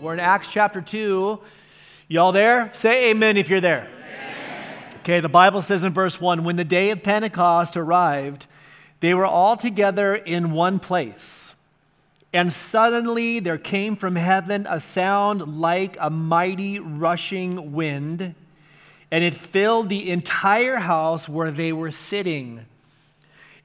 We're in Acts chapter 2. Y'all there? Say amen if you're there. Amen. Okay, the Bible says in verse 1 when the day of Pentecost arrived, they were all together in one place. And suddenly there came from heaven a sound like a mighty rushing wind, and it filled the entire house where they were sitting.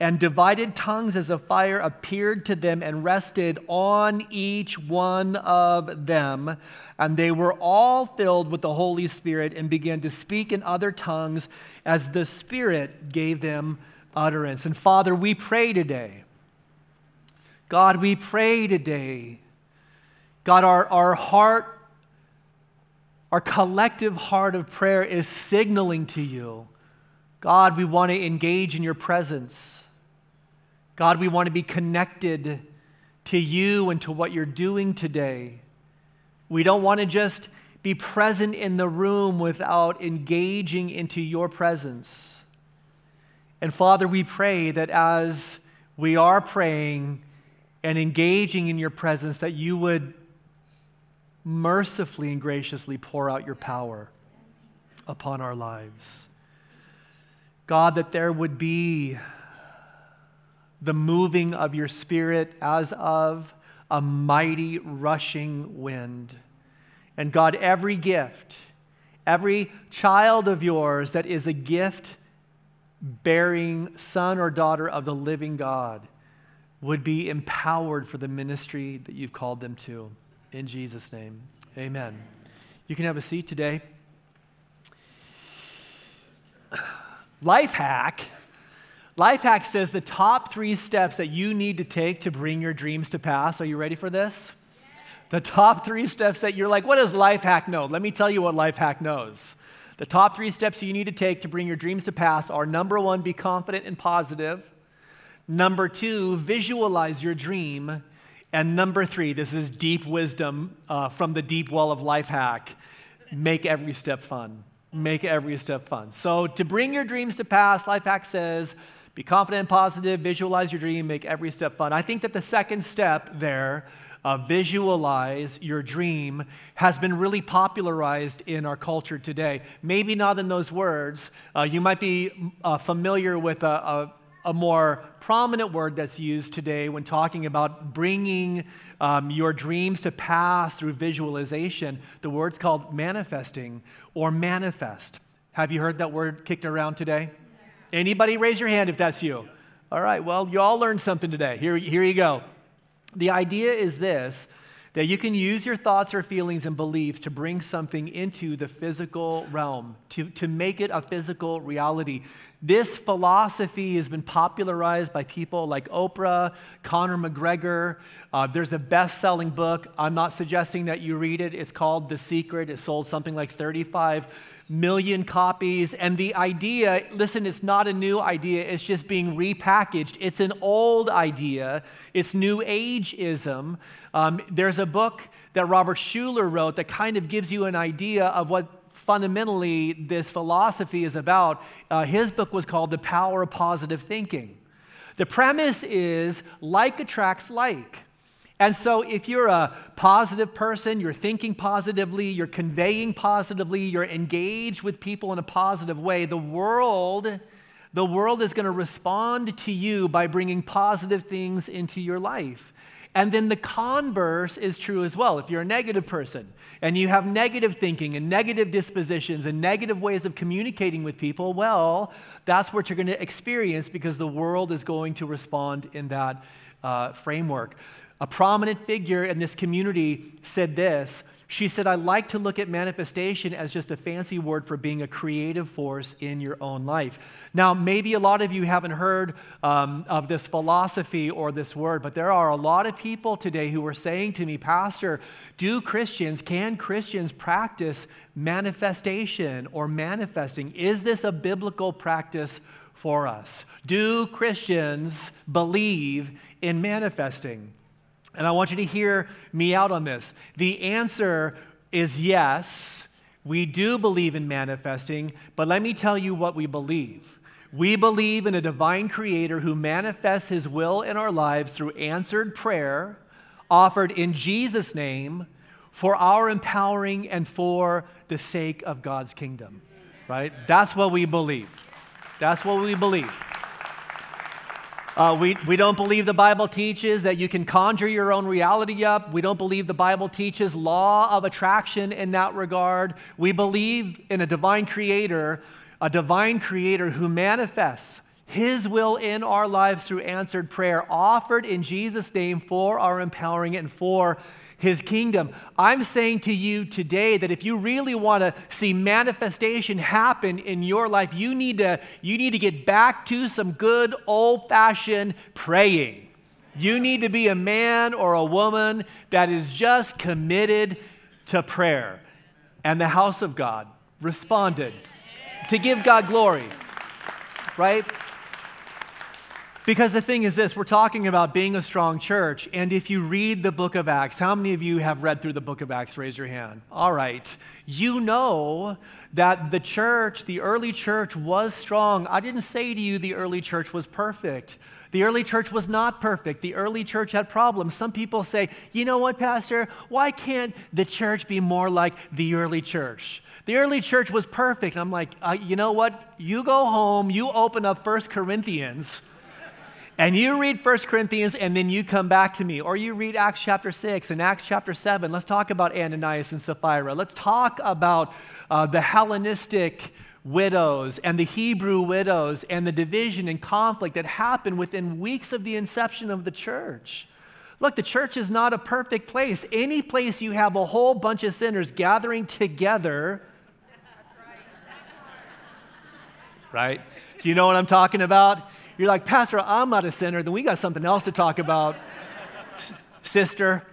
and divided tongues as a fire appeared to them and rested on each one of them. And they were all filled with the Holy Spirit and began to speak in other tongues as the Spirit gave them utterance. And Father, we pray today. God, we pray today. God, our, our heart, our collective heart of prayer is signaling to you. God, we want to engage in your presence. God, we want to be connected to you and to what you're doing today. We don't want to just be present in the room without engaging into your presence. And Father, we pray that as we are praying and engaging in your presence, that you would mercifully and graciously pour out your power upon our lives. God, that there would be the moving of your spirit as of a mighty rushing wind. And God, every gift, every child of yours that is a gift bearing son or daughter of the living God would be empowered for the ministry that you've called them to. In Jesus' name, amen. You can have a seat today. Life hack Lifehack says the top three steps that you need to take to bring your dreams to pass. Are you ready for this? The top three steps that you're like, what does Lifehack know? Let me tell you what Lifehack knows. The top three steps you need to take to bring your dreams to pass are number one, be confident and positive. Number two, visualize your dream. And number three, this is deep wisdom uh, from the deep well of Lifehack make every step fun. Make every step fun. So, to bring your dreams to pass, Lifehack says, be confident and positive, visualize your dream, make every step fun. I think that the second step there, uh, visualize your dream, has been really popularized in our culture today. Maybe not in those words. Uh, you might be uh, familiar with a, a, a, more prominent word that's used today when talking about bringing um, your dreams to pass through visualization. The word's called manifesting or manifest. Have you heard that word kicked around today? Anybody raise your hand if that's you? All right, well, you all learned something today. Here, here you go. The idea is this that you can use your thoughts or feelings and beliefs to bring something into the physical realm, to, to make it a physical reality. This philosophy has been popularized by people like Oprah, Conor McGregor. Uh, there's a best selling book. I'm not suggesting that you read it. It's called The Secret. It sold something like 35 million copies. And the idea, listen, it's not a new idea, it's just being repackaged. It's an old idea, it's New Ageism. Um, there's a book that Robert Schuller wrote that kind of gives you an idea of what fundamentally this philosophy is about. Uh, his book was called The Power of Positive Thinking. The premise is like attracts like. And so, if you're a positive person, you're thinking positively, you're conveying positively, you're engaged with people in a positive way, the world, the world is going to respond to you by bringing positive things into your life. And then the converse is true as well. If you're a negative person and you have negative thinking and negative dispositions and negative ways of communicating with people, well, that's what you're going to experience because the world is going to respond in that uh, framework. A prominent figure in this community said this She said, I like to look at manifestation as just a fancy word for being a creative force in your own life. Now, maybe a lot of you haven't heard um, of this philosophy or this word, but there are a lot of people today who are saying to me, Pastor, do Christians, can Christians practice manifestation or manifesting? Is this a biblical practice for us? Do Christians believe in manifesting? And I want you to hear me out on this. The answer is yes. We do believe in manifesting, but let me tell you what we believe. We believe in a divine creator who manifests his will in our lives through answered prayer offered in Jesus' name for our empowering and for the sake of God's kingdom. Right? That's what we believe. That's what we believe. Uh, we, we don't believe the Bible teaches that you can conjure your own reality up. We don't believe the Bible teaches law of attraction in that regard. We believe in a divine creator, a divine creator who manifests his will in our lives through answered prayer, offered in Jesus' name for our empowering and for his kingdom. I'm saying to you today that if you really want to see manifestation happen in your life, you need to, you need to get back to some good old fashioned praying. You need to be a man or a woman that is just committed to prayer. And the house of God responded to give God glory, right? Because the thing is this we're talking about being a strong church. And if you read the book of Acts, how many of you have read through the book of Acts? Raise your hand. All right. You know that the church, the early church, was strong. I didn't say to you the early church was perfect. The early church was not perfect. The early church had problems. Some people say, you know what, Pastor? Why can't the church be more like the early church? The early church was perfect. I'm like, uh, you know what? You go home, you open up First Corinthians and you read 1 Corinthians and then you come back to me, or you read Acts chapter 6 and Acts chapter 7. Let's talk about Ananias and Sapphira. Let's talk about uh, the Hellenistic widows and the Hebrew widows and the division and conflict that happened within weeks of the inception of the church. Look, the church is not a perfect place. Any place you have a whole bunch of sinners gathering together, right? Do you know what I'm talking about? You're like, Pastor, I'm not a sinner. Then we got something else to talk about, sister.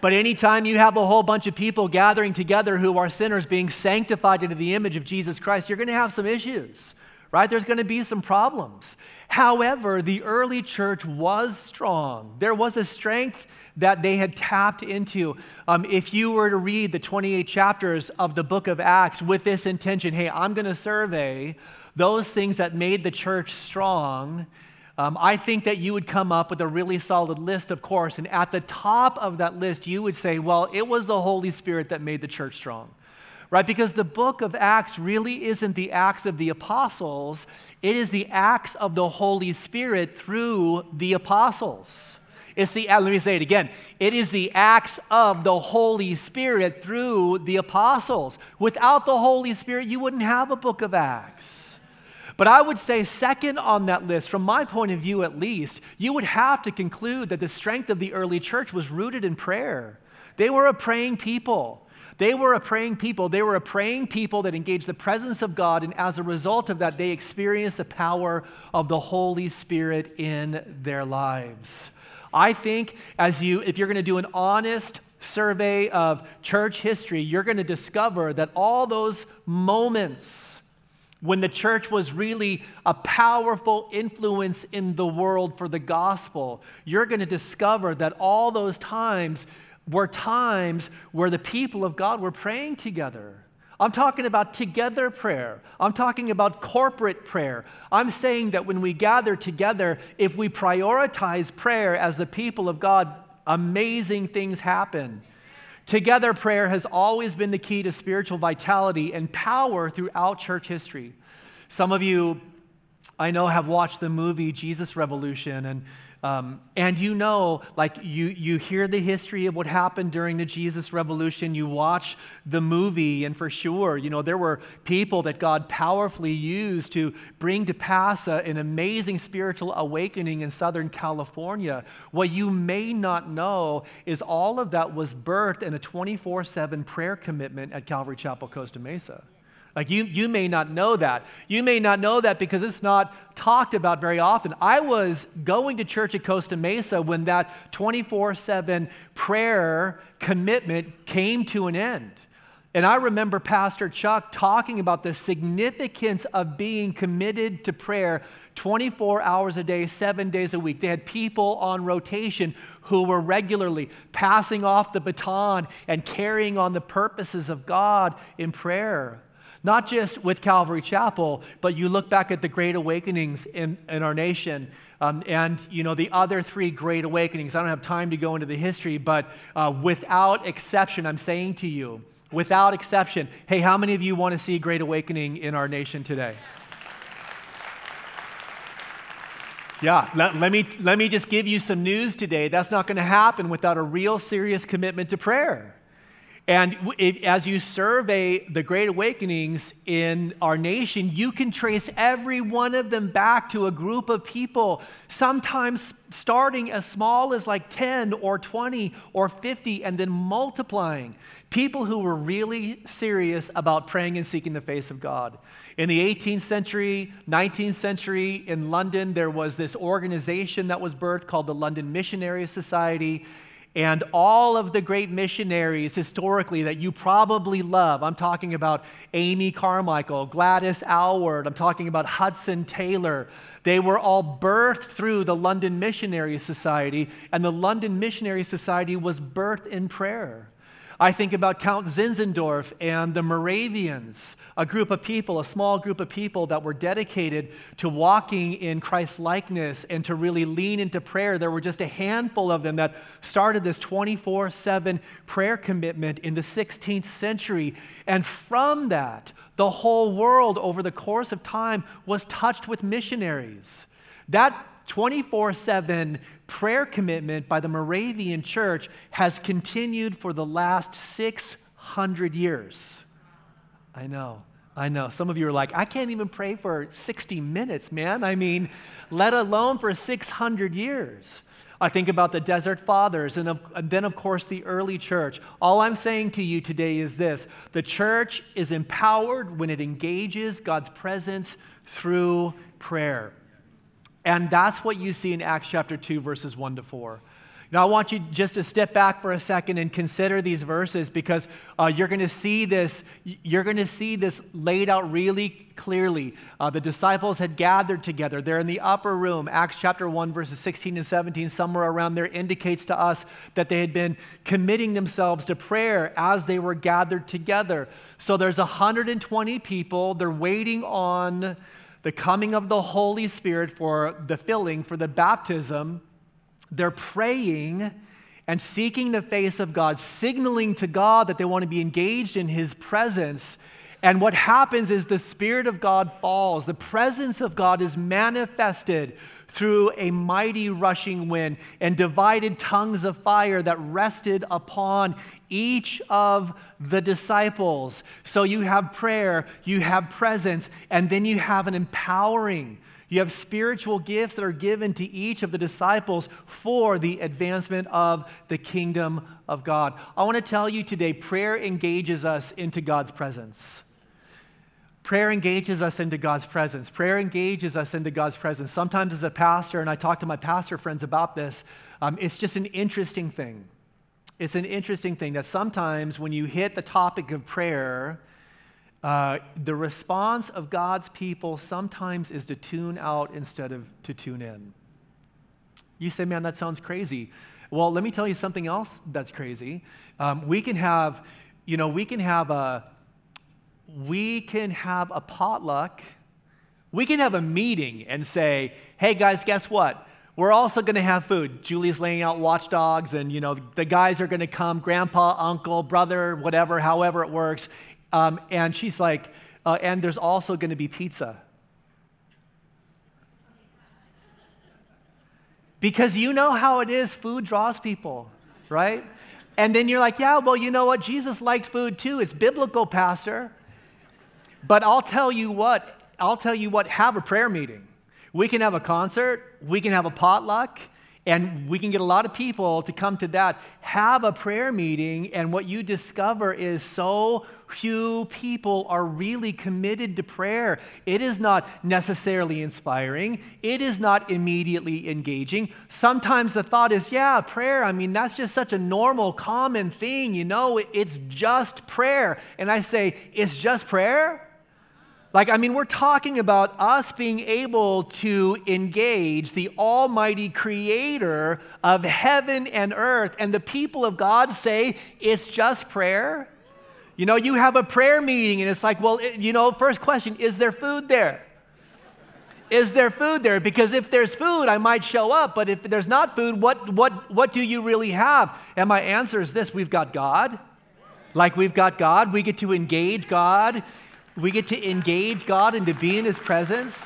But anytime you have a whole bunch of people gathering together who are sinners being sanctified into the image of Jesus Christ, you're going to have some issues, right? There's going to be some problems. However, the early church was strong. There was a strength that they had tapped into. Um, if you were to read the 28 chapters of the book of Acts with this intention, hey, I'm going to survey those things that made the church strong, um, I think that you would come up with a really solid list, of course. And at the top of that list, you would say, well, it was the Holy Spirit that made the church strong. Right? Because the book of Acts really isn't the acts of the apostles, it is the acts of the Holy Spirit through the apostles. It's the, let me say it again. It is the acts of the Holy Spirit through the apostles. Without the Holy Spirit, you wouldn't have a book of Acts. But I would say, second on that list, from my point of view at least, you would have to conclude that the strength of the early church was rooted in prayer. They were a praying people. They were a praying people. They were a praying people that engaged the presence of God, and as a result of that, they experienced the power of the Holy Spirit in their lives. I think as you, if you're going to do an honest survey of church history, you're going to discover that all those moments when the church was really a powerful influence in the world for the gospel, you're going to discover that all those times were times where the people of God were praying together. I'm talking about together prayer. I'm talking about corporate prayer. I'm saying that when we gather together, if we prioritize prayer as the people of God, amazing things happen. Together prayer has always been the key to spiritual vitality and power throughout church history. Some of you, I know, have watched the movie Jesus Revolution, and Um, and you know, like you, you hear the history of what happened during the Jesus Revolution, you watch the movie, and for sure, you know, there were people that God powerfully used to bring to pass a, an amazing spiritual awakening in Southern California. What you may not know is all of that was birthed in a 24 7 prayer commitment at Calvary Chapel, Costa Mesa. Like you, you may not know that. You may not know that because it's not talked about very often. I was going to church at Costa Mesa when that 24 7 prayer commitment came to an end. And I remember Pastor Chuck talking about the significance of being committed to prayer 24 hours a day, seven days a week. They had people on rotation who were regularly passing off the baton and carrying on the purposes of God in prayer not just with Calvary Chapel, but you look back at the great awakenings in, in our nation. Um, and you know the other three great awakenings i don't have time to go into the history but uh, without exception i'm saying to you without exception hey how many of you want to see a great awakening in our nation today Yeah, let, let, me, let me just give you some news today. That's not going to happen without a real serious commitment to prayer. And as you survey the Great Awakenings in our nation, you can trace every one of them back to a group of people, sometimes starting as small as like 10 or 20 or 50, and then multiplying. People who were really serious about praying and seeking the face of God. In the 18th century, 19th century, in London, there was this organization that was birthed called the London Missionary Society. And all of the great missionaries historically that you probably love, I'm talking about Amy Carmichael, Gladys Aylward, I'm talking about Hudson Taylor. They were all birthed through the London Missionary Society, and the London Missionary Society was birthed in prayer. I think about Count Zinzendorf and the Moravians, a group of people, a small group of people that were dedicated to walking in Christ likeness and to really lean into prayer. There were just a handful of them that started this 24 7 prayer commitment in the 16th century. And from that, the whole world over the course of time was touched with missionaries. That 24 7 prayer commitment by the Moravian church has continued for the last 600 years. I know, I know. Some of you are like, I can't even pray for 60 minutes, man. I mean, let alone for 600 years. I think about the Desert Fathers and, of, and, then, of course, the early church. All I'm saying to you today is this the church is empowered when it engages God's presence through prayer. And that's what you see in Acts chapter 2, verses 1 to 4. Now, I want you just to step back for a second and consider these verses because uh, you're going to see this. You're going to see this laid out really clearly. Uh, the disciples had gathered together. They're in the upper room. Acts chapter 1, verses 16 and 17, somewhere around there, indicates to us that they had been committing themselves to prayer as they were gathered together. So there's 120 people. They're waiting on the coming of the Holy Spirit for the filling, for the baptism, they're praying and seeking the face of God, signaling to God that they want to be engaged in His presence. And what happens is the Spirit of God falls, the presence of God is manifested through a mighty rushing wind and divided tongues of fire that rested upon each of the disciples. So you have prayer, you have presence, and then you have an empowering. You have spiritual gifts that are given to each of the disciples for the advancement of the kingdom of God. I want to tell you today prayer engages us into God's presence. Prayer engages us into God's presence. Prayer engages us into God's presence. Sometimes, as a pastor, and I talk to my pastor friends about this, um, it's just an interesting thing. It's an interesting thing that sometimes when you hit the topic of prayer, uh, the response of God's people sometimes is to tune out instead of to tune in. You say, man, that sounds crazy. Well, let me tell you something else that's crazy. Um, we can have, you know, we can have a, we can have a potluck. We can have a meeting and say, hey guys, guess what? We're also going to have food. Julie's laying out watchdogs, and you know the guys are going to come, grandpa, uncle, brother, whatever, however it works. Um, and she's like, uh, and there's also going to be pizza. Because you know how it is, food draws people, right? And then you're like, yeah, well, you know what? Jesus liked food too. It's biblical, Pastor. But I'll tell you what, I'll tell you what, have a prayer meeting. We can have a concert, we can have a potluck, and we can get a lot of people to come to that. Have a prayer meeting, and what you discover is so few people are really committed to prayer. It is not necessarily inspiring, it is not immediately engaging. Sometimes the thought is, yeah, prayer, I mean, that's just such a normal, common thing, you know, it's just prayer. And I say, it's just prayer? Like, I mean, we're talking about us being able to engage the Almighty Creator of heaven and earth, and the people of God say it's just prayer. You know, you have a prayer meeting, and it's like, well, it, you know, first question is there food there? Is there food there? Because if there's food, I might show up, but if there's not food, what, what, what do you really have? And my answer is this we've got God. Like we've got God, we get to engage God we get to engage God and to be in His presence.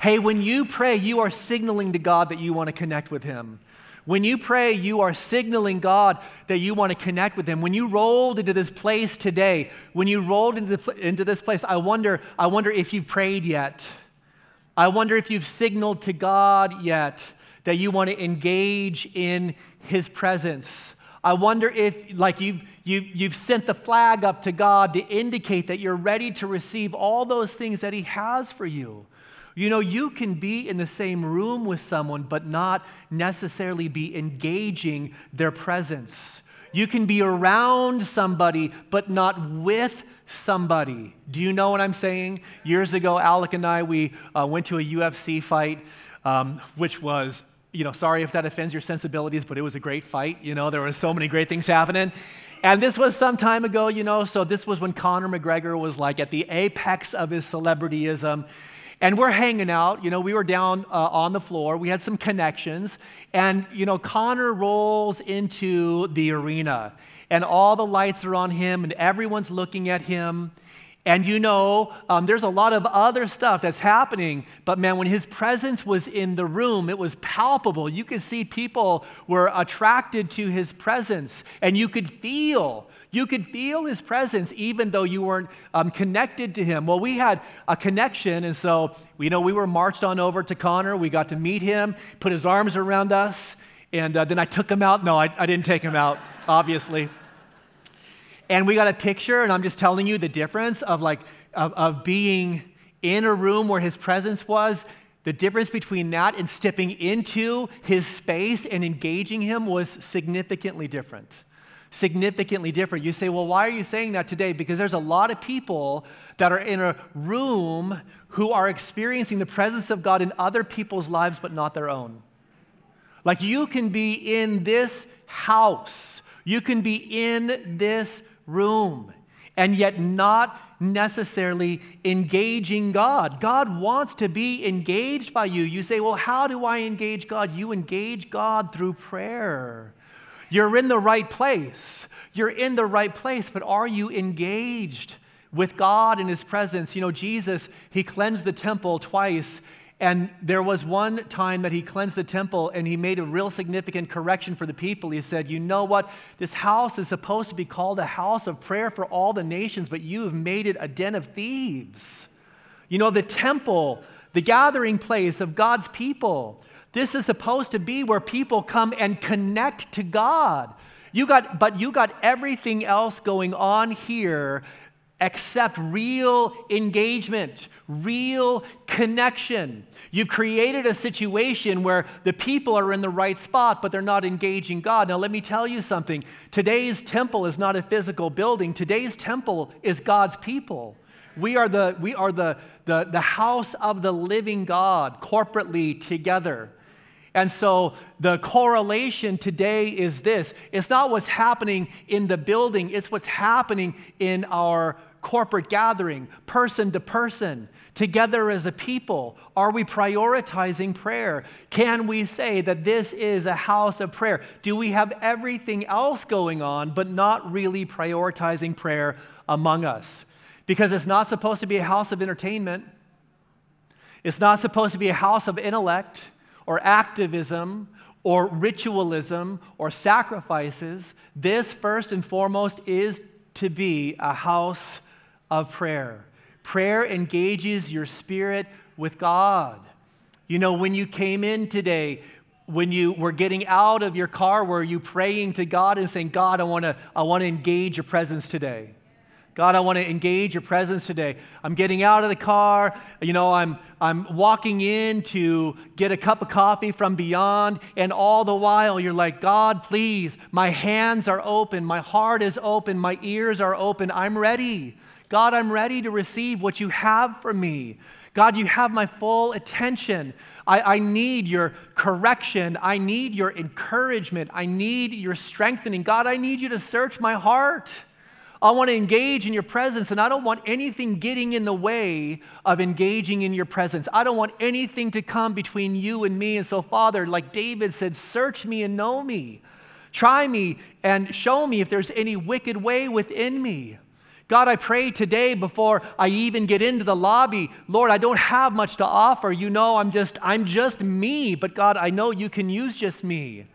Hey, when you pray, you are signaling to God that you want to connect with Him. When you pray, you are signaling God that you want to connect with Him. When you rolled into this place today, when you rolled into, the, into this place, I wonder, I wonder if you've prayed yet. I wonder if you've signaled to God yet that you want to engage in His presence. I wonder if, like, you've, you, you've sent the flag up to God to indicate that you're ready to receive all those things that He has for you. You know, you can be in the same room with someone, but not necessarily be engaging their presence. You can be around somebody, but not with somebody. Do you know what I'm saying? Years ago, Alec and I, we uh, went to a UFC fight, um, which was you know, sorry if that offends your sensibilities, but it was a great fight. You know, there were so many great things happening. And this was some time ago, you know, so this was when Conor McGregor was like at the apex of his celebrityism. And we're hanging out, you know, we were down uh, on the floor, we had some connections, and, you know, Conor rolls into the arena, and all the lights are on him, and everyone's looking at him. And you know, um, there's a lot of other stuff that's happening, but man, when his presence was in the room, it was palpable. You could see people were attracted to his presence, and you could feel, you could feel his presence even though you weren't um, connected to him. Well, we had a connection, and so, you know, we were marched on over to Conor. We got to meet him, put his arms around us, and uh, then I took him out. No, I, I didn't take him out, obviously. And we got a picture, and I'm just telling you the difference of like of, of being in a room where his presence was. The difference between that and stepping into his space and engaging him was significantly different. Significantly different. You say, well, why are you saying that today? Because there's a lot of people that are in a room who are experiencing the presence of God in other people's lives, but not their own. Like you can be in this house, you can be in this room and yet not necessarily engaging God. God wants to be engaged by you. You say, Well, how do I engage God? You engage God through prayer. You're in the right place. You're in the right place, but are you engaged with God in His presence? You know, Jesus, He cleansed the temple twice and there was one time that he cleansed the temple and he made a real significant correction for the people. He said, You know what? This house is supposed to be called a house of prayer for all the nations, but you have made it a den of thieves. You know, the temple, the gathering place of God's people, this is supposed to be where people come and connect to God. You got, but you got everything else going on here except real engagement, real connection. You've created a situation where the people are in the right spot, but they're not engaging God. Now, let me tell you something. Today's temple is not a physical building, today's temple is God's people. We are the, we are the, the, the house of the living God corporately together. And so the correlation today is this it's not what's happening in the building, it's what's happening in our corporate gathering, person to person, together as a people? Are we prioritizing prayer? Can we say that this is a house of prayer? Do we have everything else going on, but not really prioritizing prayer among us? Because it's not supposed to be a house of entertainment, it's not supposed to be a house of intellect or activism or ritualism or sacrifices. This, first and foremost, is to be a house of prayer. Prayer engages your spirit with God. You know, when you came in today, when you were getting out of your car, were you praying to God and saying, God, I want to I want to engage your presence today? God, I want to engage your presence today. I'm getting out of the car. You know, I'm, I'm walking in to get a cup of coffee from beyond. And all the while, you're like, God, please, my hands are open. My heart is open. My ears are open. I'm ready. God, I'm ready to receive what you have for me. God, you have my full attention. I, I, need your correction. I need your encouragement. I need your strengthening. God, I need you to search my heart. I want to engage in your presence, and I don't want anything getting in the way of engaging in your presence. I don't want anything to come between you and me. And so, Father, like David said, search me and know me. Try me and show me if there's any wicked way within me. God, I pray today before I even get into the lobby, Lord, I don't have much to offer. You know, I'm just I'm just me, but God, I know you can use just me.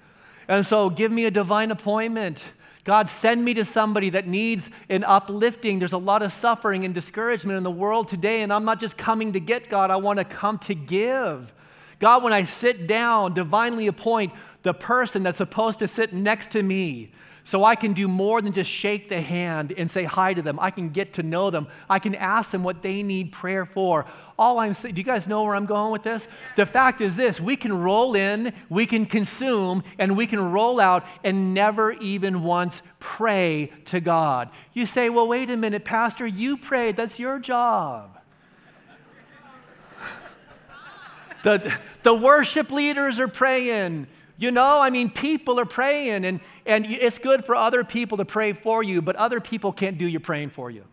And so give me a divine appointment. God, send me to somebody that needs an uplifting. There's a lot of suffering and discouragement in the world today, and I'm not just coming to get God, I want to come to give. God, when I sit down, divinely appoint the person that's supposed to sit next to me so I can do more than just shake the hand and say hi to them. I can get to know them. I can ask them what they need prayer for. All I'm saying, do you guys know where I'm going with this? The fact is this we can roll in, we can consume, and we can roll out and never even once pray to God. You say, well, wait a minute, Pastor, you prayed. That's your job. the, the worship leaders are praying. You know, I mean, people are praying, and, and it's good for other people to pray for you, but other people can't do your praying for you.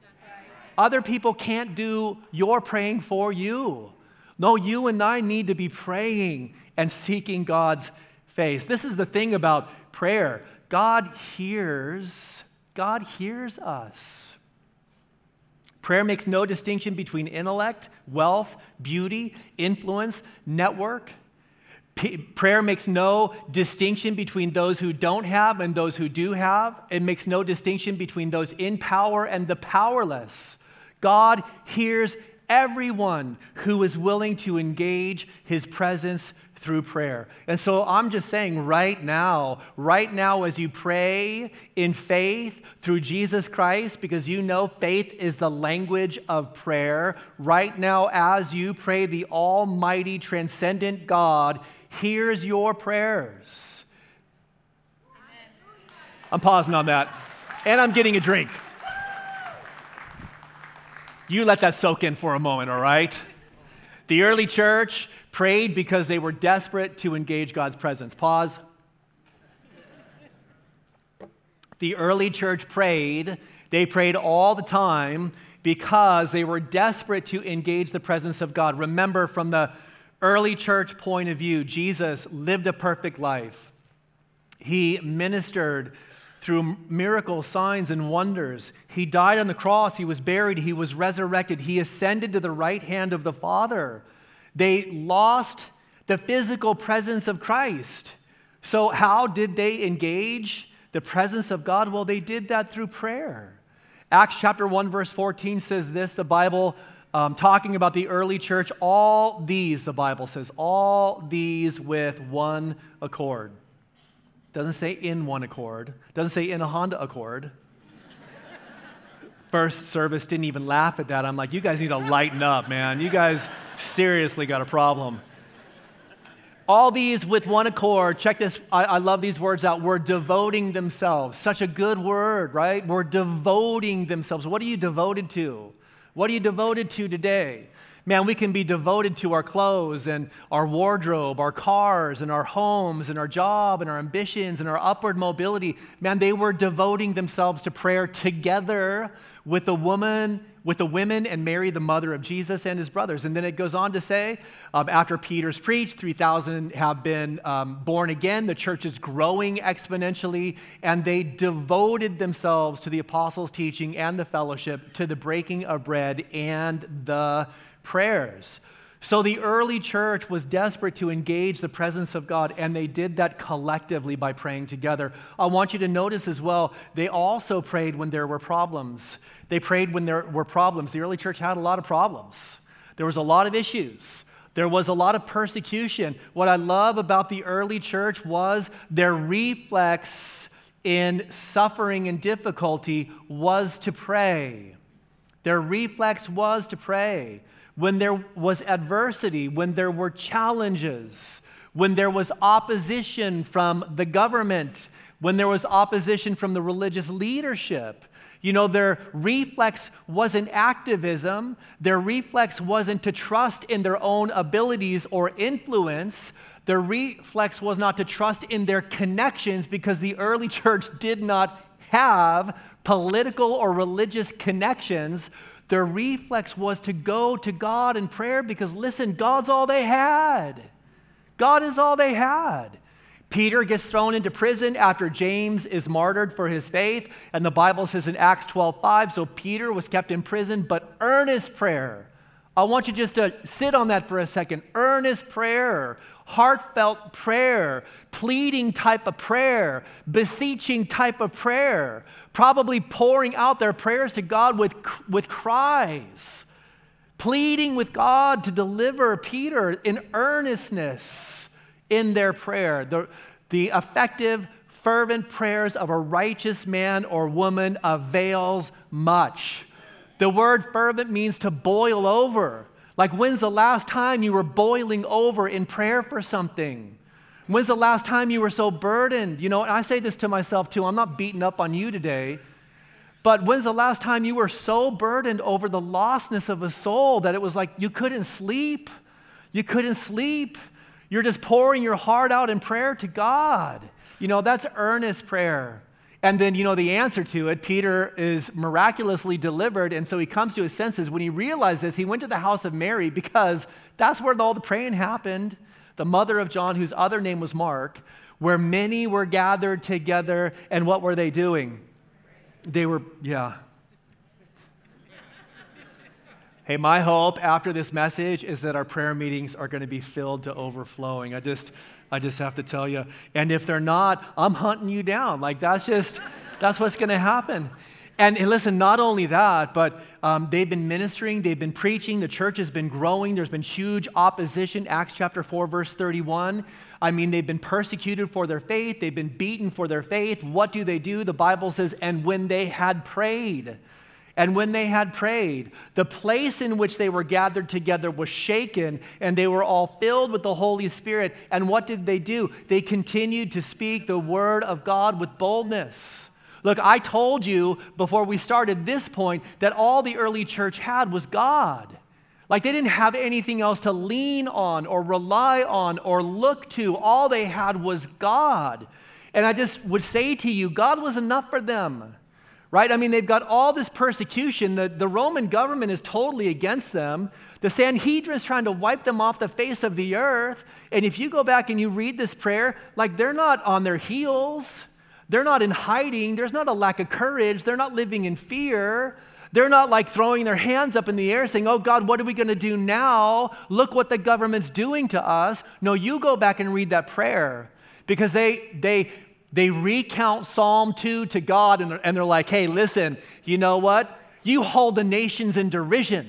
Other people can't do your praying for you. No, you and I need to be praying and seeking God's face. This is the thing about prayer God hears, God hears us. Prayer makes no distinction between intellect, wealth, beauty, influence, network. Prayer makes no distinction between those who don't have and those who do have. It makes no distinction between those in power and the powerless. God hears everyone who is willing to engage his presence through prayer. And so I'm just saying right now, right now, as you pray in faith through Jesus Christ, because you know faith is the language of prayer, right now, as you pray, the Almighty, transcendent God hears your prayers. I'm pausing on that. And I'm getting a drink. You let that soak in for a moment, all right? The early church prayed because they were desperate to engage God's presence. Pause. The early church prayed, they prayed all the time because they were desperate to engage the presence of God. Remember, from the early church point of view, Jesus lived a perfect life. He ministered through miracles, signs, and wonders. He died on the cross. He was buried. He was resurrected. He ascended to the right hand of the Father. They lost the physical presence of Christ. So, how did they engage the presence of God? Well, they did that through prayer. Acts chapter 1, verse 14 says this the Bible um, talking about the early church, all these, the Bible says, all these with one accord. Doesn't say in one accord, doesn't say in a Honda Accord. First service didn't even laugh at that. I'm like, you guys need to lighten up, man. You guys seriously got a problem. All these with one accord, check this, I, I, love these words out. We're devoting themselves. Such a good word, right? We're devoting themselves. What are you devoted to? What are you devoted to today? Man, we can be devoted to our clothes and our wardrobe, our cars and our homes and our job and our ambitions and our upward mobility. Man, they were devoting themselves to prayer together with a woman, with the women and Mary, the mother of Jesus and his brothers. And then it goes on to say, um, after Peter's preached, 3,000 have been um, born again. The church is growing exponentially, and they devoted themselves to the apostles' teaching and the fellowship, to the breaking of bread and the prayers. So the early church was desperate to engage the presence of God, and they did that collectively by praying together. I want you to notice as well, they also prayed when there were problems. They prayed when there were problems. The early church had a lot of problems, there was a lot of issues. There was a lot of persecution. What I love about the early church was their reflex in suffering and difficulty was to pray. Their reflex was to pray when there was adversity, when there were challenges, when there was opposition from the government, when there was opposition from the religious leadership. You know, their reflex wasn't activism. Their reflex wasn't to trust in their own abilities or influence. Their reflex was not to trust in their connections because the early church did not have political or religious connections. Their reflex was to go to God in prayer because, listen, God's all they had. God is all they had. Peter gets thrown into prison after James is martyred for his faith. And the Bible says in Acts 12 5, so Peter was kept in prison, but earnest prayer. I want you just to sit on that for a second. Earnest prayer heartfelt prayer, pleading type of prayer, beseeching type of prayer, probably pouring out their prayers to God with, with cries, pleading with God to deliver Peter in earnestness in their prayer. The, the effective, fervent prayers of a righteous man or woman avails much. The word fervent means to boil over. Like, when's the last time you were boiling over in prayer for something? When's the last time you were so burdened? You know, and I say this to myself too. I'm not beating up on you today. But when's the last time you were so burdened over the lostness of a soul that it was like you couldn't sleep? You couldn't sleep. You're just pouring your heart out in prayer to God. You know, that's earnest prayer. And then, you know, the answer to it, Peter is miraculously delivered. And so he comes to his senses. When he realized this, he went to the house of Mary because that's where all the praying happened. The mother of John, whose other name was Mark, where many were gathered together. And what were they doing? They were, yeah. Hey, my hope after this message is that our prayer meetings are going to be filled to overflowing. I just, I just have to tell you. And if they're not, I'm hunting you down. Like that's just, that's what's going to happen. And listen, not only that, but um, they've been ministering, they've been preaching, the church has been growing, there's been huge opposition. Acts chapter 4, verse 31. I mean, they've been persecuted for their faith, they've been beaten for their faith. What do they do? The Bible says, and when they had prayed, and when they had prayed, the place in which they were gathered together was shaken, and they were all filled with the Holy Spirit. And what did they do? They continued to speak the word of God with boldness. Look, I told you before we started this point that all the early church had was God. Like they didn't have anything else to lean on or rely on or look to. All they had was God. And I just would say to you, God was enough for them right? I mean, they've got all this persecution. The, the Roman government is totally against them. The Sanhedrin is trying to wipe them off the face of the earth. And if you go back and you read this prayer, like they're not on their heels, they're not in hiding, there's not a lack of courage, they're not living in fear. They're not like throwing their hands up in the air saying, Oh God, what are we going to do now? Look what the government's doing to us. No, you go back and read that prayer because they, they they recount Psalm 2 to God and they're, and they're like, hey, listen, you know what? You hold the nations in derision.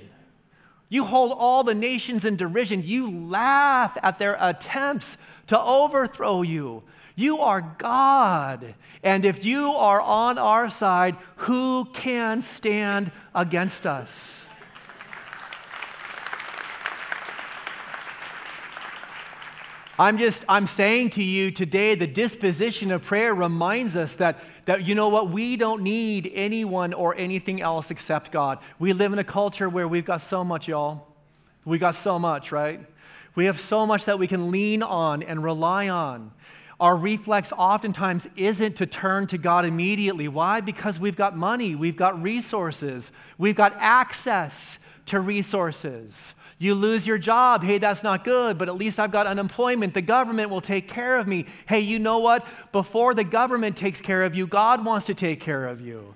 You hold all the nations in derision. You laugh at their attempts to overthrow you. You are God. And if you are on our side, who can stand against us? I'm just, I'm saying to you today, the disposition of prayer reminds us that, that, you know what, we don't need anyone or anything else except God. We live in a culture where we've got so much, y'all. We got so much, right? We have so much that we can lean on and rely on. Our reflex oftentimes isn't to turn to God immediately. Why? Because we've got money, we've got resources, we've got access to resources. You lose your job. Hey, that's not good, but at least I've got unemployment. The government will take care of me. Hey, you know what? Before the government takes care of you, God wants to take care of you.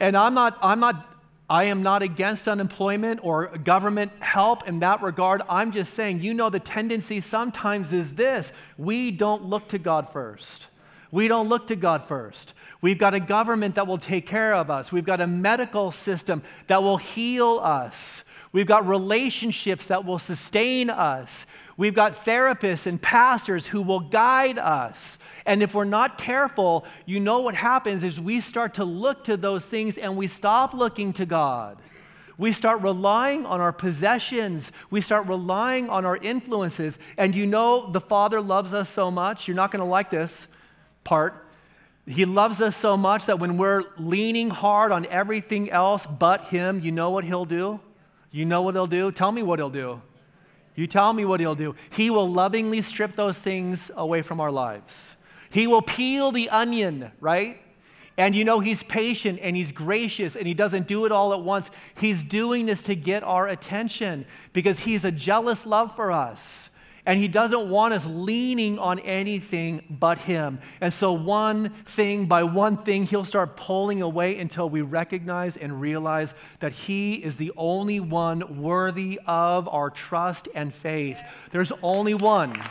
And I'm not, I'm not, I am not against unemployment or government help in that regard. I'm just saying, you know, the tendency sometimes is this we don't look to God first. We don't look to God first. We've got a government that will take care of us. We've got a medical system that will heal us. We've got relationships that will sustain us. We've got therapists and pastors who will guide us. And if we're not careful, you know what happens is we start to look to those things and we stop looking to God. We start relying on our possessions. We start relying on our influences. And you know, the Father loves us so much. You're not going to like this part. He loves us so much that when we're leaning hard on everything else but Him, you know what He'll do? You know what He'll do? Tell me what He'll do. You tell me what he'll do. He will lovingly strip those things away from our lives. He will peel the onion, right? And you know, he's patient and he's gracious and he doesn't do it all at once. He's doing this to get our attention because he's a jealous love for us. And he doesn't want us leaning on anything but him. And so, one thing by one thing, he'll start pulling away until we recognize and realize that he is the only one worthy of our trust and faith. There's only one.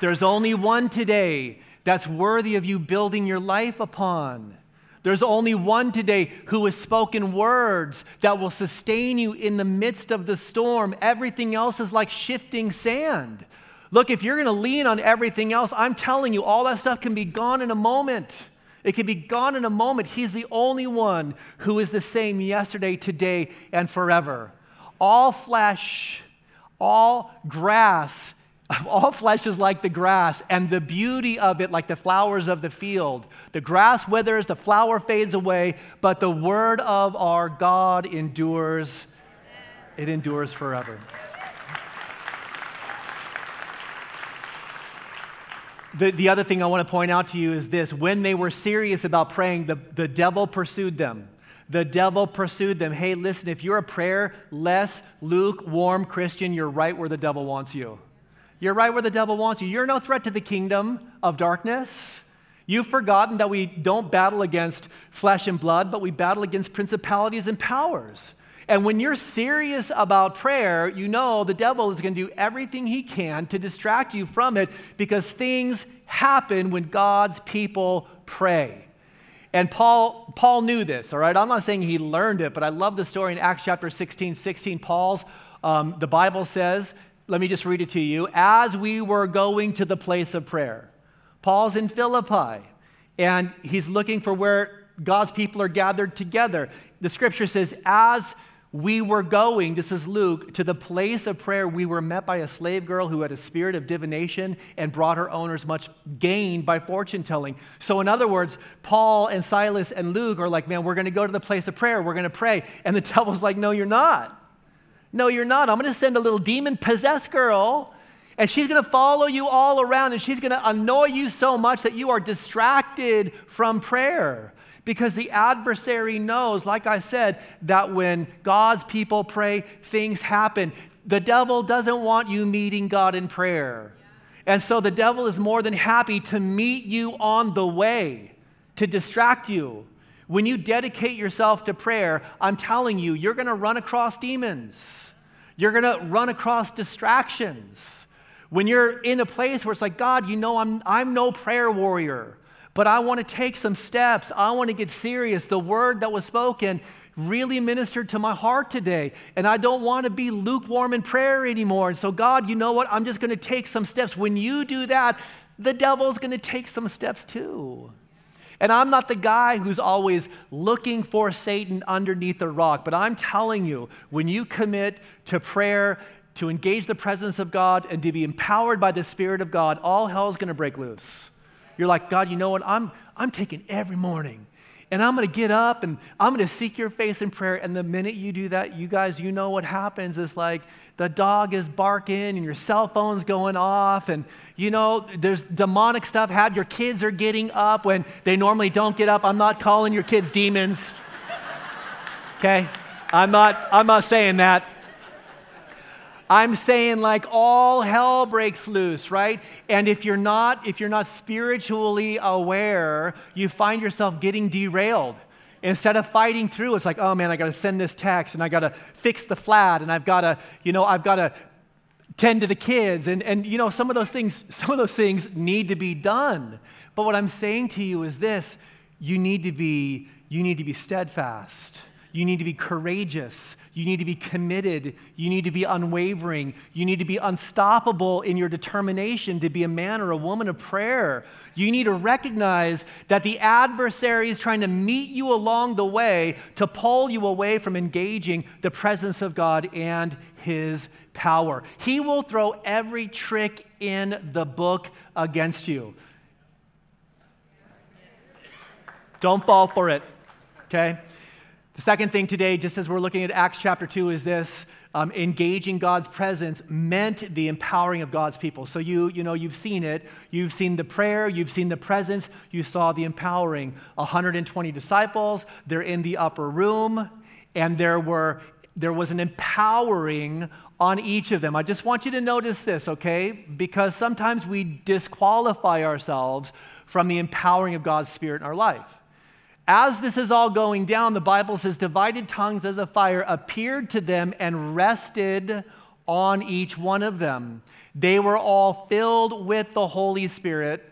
There's only one today that's worthy of you building your life upon. There's only one today who has spoken words that will sustain you in the midst of the storm. Everything else is like shifting sand. Look, if you're going to lean on everything else, I'm telling you, all that stuff can be gone in a moment. It can be gone in a moment. He's the only one who is the same yesterday, today, and forever. All flesh, all grass all flesh is like the grass, and the beauty of it like the flowers of the field. The grass withers, the flower fades away, but the word of our God endures. It endures forever. The, the other thing I want to point out to you is this when they were serious about praying, the, the devil pursued them. The devil pursued them. Hey, listen, if you're a prayer less lukewarm Christian, you're right where the devil wants you. You're right where the devil wants you. You're no threat to the kingdom of darkness. You've forgotten that we don't battle against flesh and blood, but we battle against principalities and powers. And when you're serious about prayer, you know the devil is going to do everything he can to distract you from it because things happen when God's people pray. And Paul, Paul knew this, all right? I'm not saying he learned it, but I love the story in Acts chapter 16, 16. Paul's, um, the Bible says let me just read it to you. As we were going to the place of prayer, Paul's in Philippi, and he's looking for where God's people are gathered together. The scripture says, as we were going, this is Luke, to the place of prayer, we were met by a slave girl who had a spirit of divination and brought her owners much gain by fortune telling. So, in other words, Paul and Silas and Luke are like, man, we're going to go to the place of prayer. We're going to pray. And the devil's like, no, you're not. No, you're not. I'm going to send a little demon possessed girl, and she's going to follow you all around, and she's going to annoy you so much that you are distracted from prayer. Because the adversary knows, like I said, that when God's people pray, things happen. The devil doesn't want you meeting God in prayer. And so the devil is more than happy to meet you on the way, to distract you. When you dedicate yourself to prayer, I'm telling you, you're going to run across demons. You're going to run across distractions. When you're in a place where it's like, God, you know, I'm, I'm no prayer warrior, but I want to take some steps. I want to get serious. The word that was spoken really ministered to my heart today, and I don't want to be lukewarm in prayer anymore. And so, God, you know what? I'm just going to take some steps. When you do that, the devil's going to take some steps too. And I'm not the guy who's always looking for Satan underneath the rock, but I'm telling you, when you commit to prayer, to engage the presence of God, and to be empowered by the Spirit of God, all hell's gonna break loose. You're like, God, you know what? I'm, I'm taking every morning and I'm going to get up and I'm going to seek your face in prayer. And the minute you do that, you guys, you know what happens It's like the dog is barking and your cell phone's going off. And you know there's demonic stuff. Have your kids are getting up when they normally don't get up. I'm not calling your kids demons. Okay? I'm not i'm not saying that I'm saying like all hell breaks loose, right? And if you're not if you're not spiritually aware, you find yourself getting derailed. Instead of fighting through, it's like, oh man, I got to send this text and I got to fix the flat and I've got to, you know, I've got to tend to the kids and and you know some of those things some of those things need to be done. But what I'm saying to you is this, you need to be you need to be steadfast. You need to be courageous. You need to be committed. You need to be unwavering. You need to be unstoppable in your determination to be a man or a woman of prayer. You need to recognize that the adversary is trying to meet you along the way to pull you away from engaging the presence of God and his power. He will throw every trick in the book against you. Don't fall for it, okay? The second thing today, just as we're looking at Acts chapter 2, is this um, engaging God's presence meant the empowering of God's people. So you, you know, you've seen it. You've seen the prayer, you've seen the presence, you saw the empowering. 120 disciples, they're in the upper room, and there were there was an empowering on each of them. I just want you to notice this, okay? Because sometimes we disqualify ourselves from the empowering of God's Spirit in our life. As this is all going down, the Bible says, divided tongues as a fire appeared to them and rested on each one of them. They were all filled with the Holy Spirit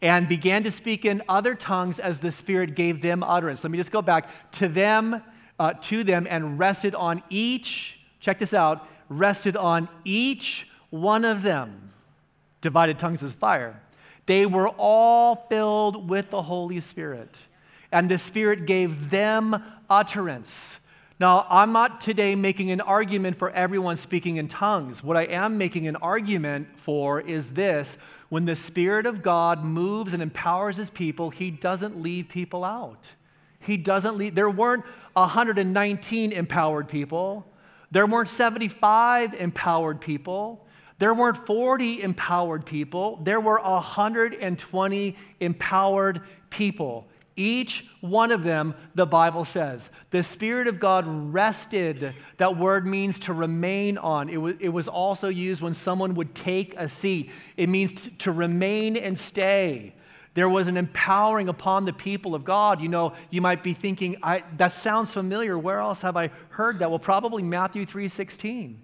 and began to speak in other tongues as the Spirit gave them utterance. Let me just go back to them, uh, to them, and rested on each, check this out, rested on each one of them. Divided tongues as fire. They were all filled with the Holy Spirit and the Spirit gave them utterance. Now, I'm not today making an argument for everyone speaking in tongues. What I am making an argument for is this when the Spirit of God moves and empowers His people, He doesn't leave people out. He doesn't leave. There weren't 119 empowered people, there weren't 75 empowered people. There weren't 40 empowered people, there were 120 empowered people. Each one of them, the Bible says. The Spirit of God rested. That word means to remain on. It was, it was also used when someone would take a seat, it means to, remain and stay. There was an empowering upon the people of God. You know, you might be thinking, that sounds familiar. Where else have I heard that? Well, probably Matthew 3:16.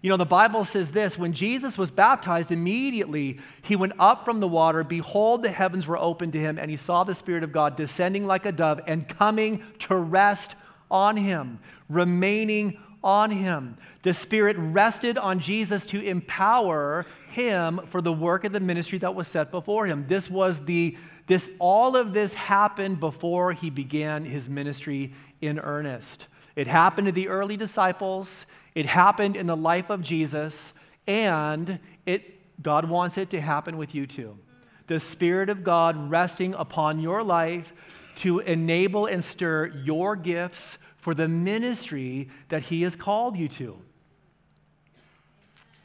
You know, the Bible says this when Jesus was baptized, immediately he went up from the water. Behold, the heavens were opened to him, and he saw the Spirit of God descending like a dove and coming to rest on him, remaining on him. The Spirit rested on Jesus to empower him for the work of the ministry that was set before him. This was the this all of this happened before he began his ministry in earnest. It happened to the early disciples. It happened in the life of Jesus, and it, God wants it to happen with you too. The Spirit of God resting upon your life to enable and stir your gifts for the ministry that He has called you to.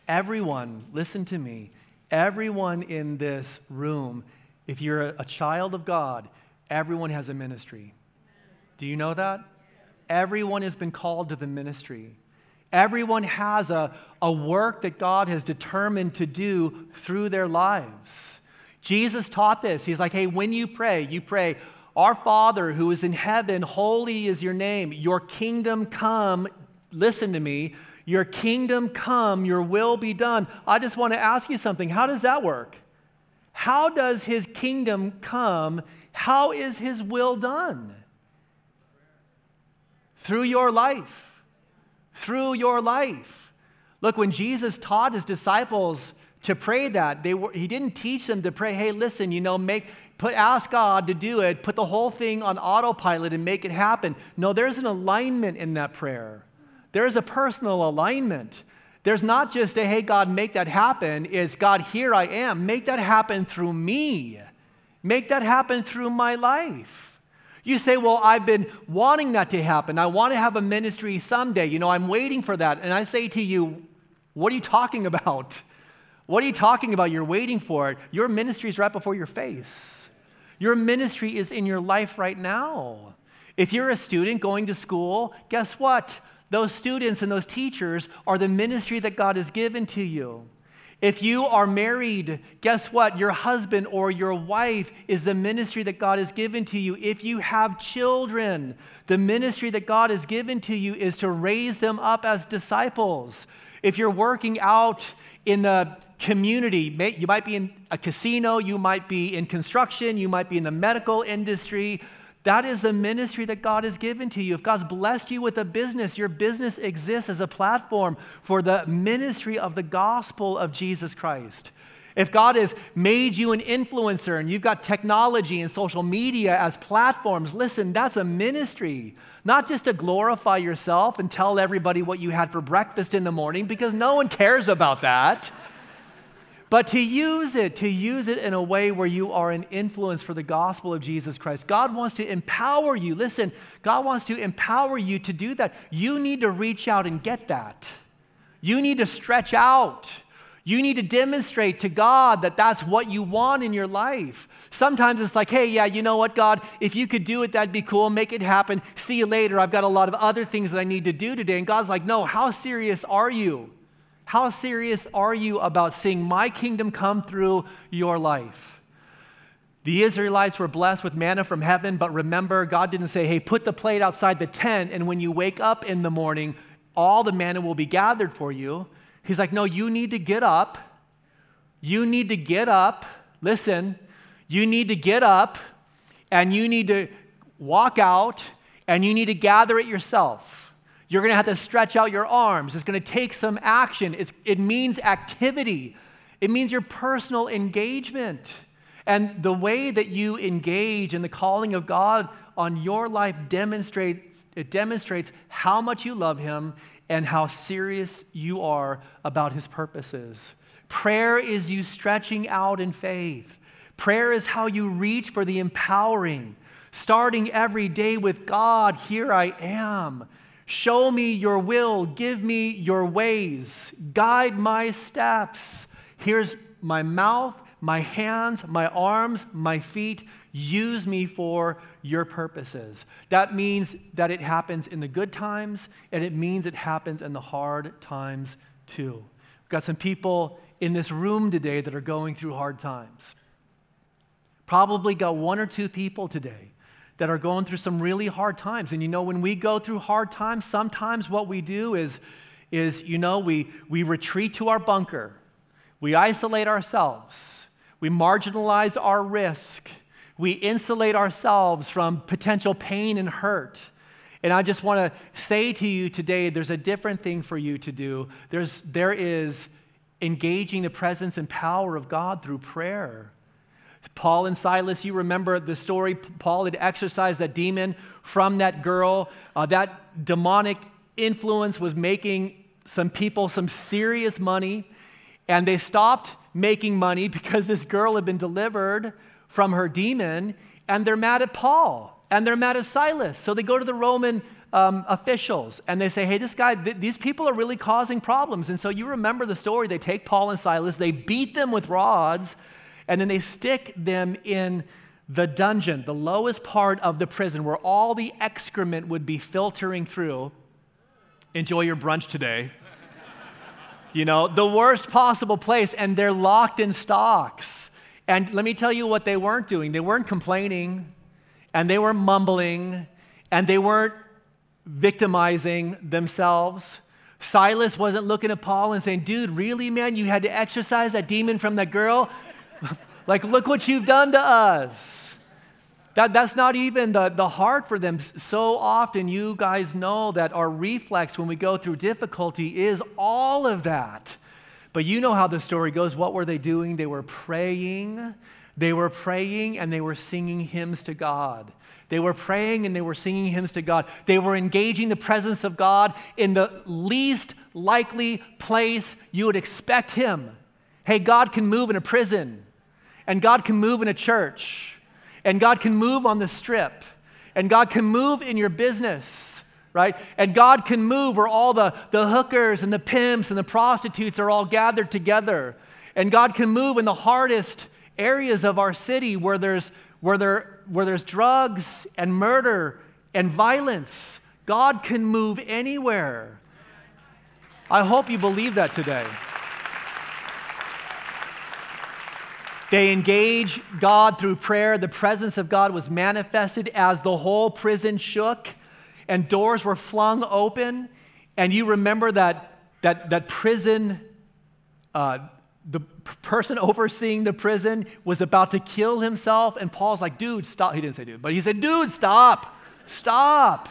Everyone, listen to me, everyone in this room, if you're a child of God, everyone has a ministry. Do you know that? Everyone has been called to the ministry. Everyone has a, a work that God has determined to do through their lives. Jesus taught this. He's like, hey, when you pray, you pray, Our Father who is in heaven, holy is your name. Your kingdom come. Listen to me. Your kingdom come, your will be done. I just want to ask you something. How does that work? How does his kingdom come? How is his will done? Through your life through your life. Look, when Jesus taught his disciples to pray that, they were, he didn't teach them to pray, hey, listen, you know, make, put, ask God to do it, put the whole thing on autopilot and make it happen. No, there's an alignment in that prayer. There's a personal alignment. There's not just a, hey, God, make that happen. It's, God, here I am. Make that happen through me. Make that happen through my life. You say, Well, I've been wanting that to happen. I want to have a ministry someday. You know, I'm waiting for that. And I say to you, What are you talking about? What are you talking about? You're waiting for it. Your ministry is right before your face. Your ministry is in your life right now. If you're a student going to school, guess what? those students and those teachers are the ministry that God has given to you. If you are married, guess what? Your husband or your wife is the ministry that God has given to you. If you have children, the ministry that God has given to you is to raise them up as disciples. If you're working out in the community, you might be in a casino, you might be in construction, you might be in the medical industry. That is the ministry that God has given to you. If God's blessed you with a business, your business exists as a platform for the ministry of the gospel of Jesus Christ. If God has made you an influencer and you've got technology and social media as platforms, listen, that's a ministry. Not just to glorify yourself and tell everybody what you had for breakfast in the morning, because no one cares about that but to use it, to use it in a way where you are an influence for the gospel of Jesus Christ. God wants to empower you. Listen, God wants to empower you to do that. You need to reach out and get that. You need to stretch out. You need to demonstrate to God that that's what you want in your life. Sometimes it's like, hey, yeah, you know what, God, if you could do it, that'd be cool. Make it happen. See you later. I've got a lot of other things that I need to do today. And God's like, no, how serious are you? How serious are you about seeing my kingdom come through your life? The Israelites were blessed with manna from heaven, but remember, God didn't say, hey, put the plate outside the tent, and when you wake up in the morning, all the manna will be gathered for you. He's like, no, you need to get up. You need to get up. Listen, you need to get up and you need to walk out and you need to gather it yourself. You're going to have to stretch out your arms. It's going to take some action. It's, it means activity, it means your personal engagement. And the way that you engage in the calling of God on your life demonstrates it demonstrates how much you love him and how serious you are about his purposes. Prayer is you stretching out in faith. Prayer is how you reach for the empowering, starting every day with God, here I am. Show me your will, give me your ways, guide my steps. Here's my mouth, my hands, my arms, my feet. Use me for your purposes. That means that it happens in the good times, and it means it happens in the hard times too. We've got some people in this room today that are going through hard times. Probably got one or two people today that are going through some really hard times. And you know, when we go through hard times, sometimes what we do is, is you know, we, we retreat to our bunker, we isolate ourselves, we marginalize our risk, we insulate ourselves from potential pain and hurt. And I just want to say to you today there's a different thing for you to do. There's, there is engaging the presence and power of God through prayer. Paul and Silas, you remember the story. Paul had exorcised that demon from that girl. Uh, that demonic influence was making some people some serious money, and they stopped making money because this girl had been delivered from her demon, and they're mad at Paul and they're mad at Silas. So they go to the Roman um, officials and they say, hey, this guy, th- these people are really causing problems. And so you remember the story. They take Paul and Silas, they beat them with rods and then they stick them in the dungeon, the lowest part of the prison where all the excrement would be filtering through. Enjoy your brunch today. you know, the worst possible place, and they're locked in stocks. And let me tell you what they weren't doing. They weren't complaining, and they were mumbling, and they weren't victimizing themselves. Silas wasn't looking at Paul and saying, Dude, really, man, you had to exorcise that demon from that girl? like, look what you've done to us. That, that's not even the, the heart for them. So often, you guys know that our reflex when we go through difficulty is all of that. But you know how the story goes. What were they doing? They were praying. They were praying and they were singing hymns to God. They were praying and they were singing hymns to God. They were engaging the presence of God in the least likely place you would expect Him. Hey, God can move in a prison. And God can move in a church. And God can move on the strip. And God can move in your business, right? And God can move where all the, the hookers and the pimps and the prostitutes are all gathered together. And God can move in the hardest areas of our city where there's, where there, where there's drugs and murder and violence. God can move anywhere. I hope you believe that today. They engage God through prayer. The presence of God was manifested as the whole prison shook and doors were flung open. And you remember that, that, that prison, uh, the person overseeing the prison was about to kill himself. And Paul's like, dude, stop. He didn't say dude, but he said, dude, stop, stop.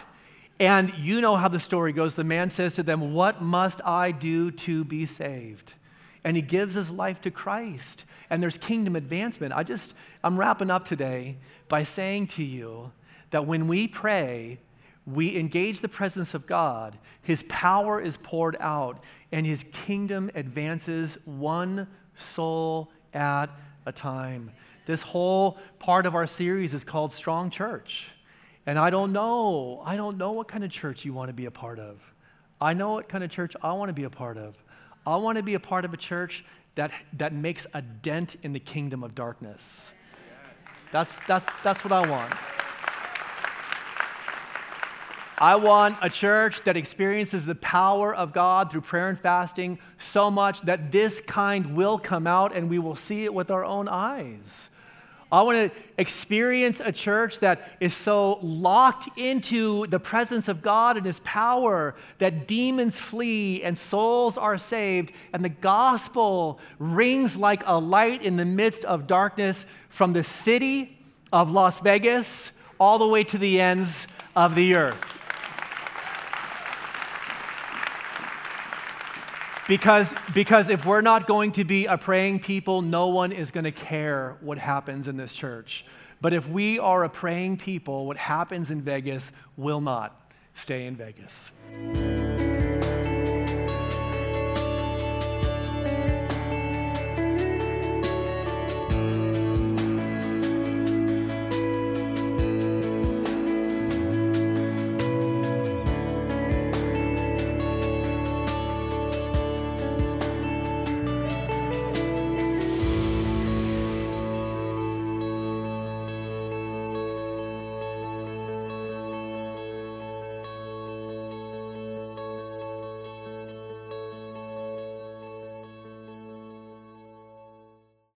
And you know how the story goes. The man says to them, What must I do to be saved? And he gives his life to Christ. And there's kingdom advancement. I just, I'm wrapping up today by saying to you that when we pray, we engage the presence of God, his power is poured out, and his kingdom advances one soul at a time. This whole part of our series is called Strong Church. And I don't know, I don't know what kind of church you want to be a part of. I know what kind of church I want to be a part of. I want to be a part of a church that, that makes a dent in the kingdom of darkness. That's, that's, that's what I want. I want a church that experiences the power of God through prayer and fasting so much that this kind will come out and we will see it with our own eyes. I want to experience a church that is so locked into the presence of God and His power that demons flee and souls are saved, and the gospel rings like a light in the midst of darkness from the city of Las Vegas all the way to the ends of the earth. Because, because if we're not going to be a praying people, no one is going to care what happens in this church. But if we are a praying people, what happens in Vegas will not stay in Vegas.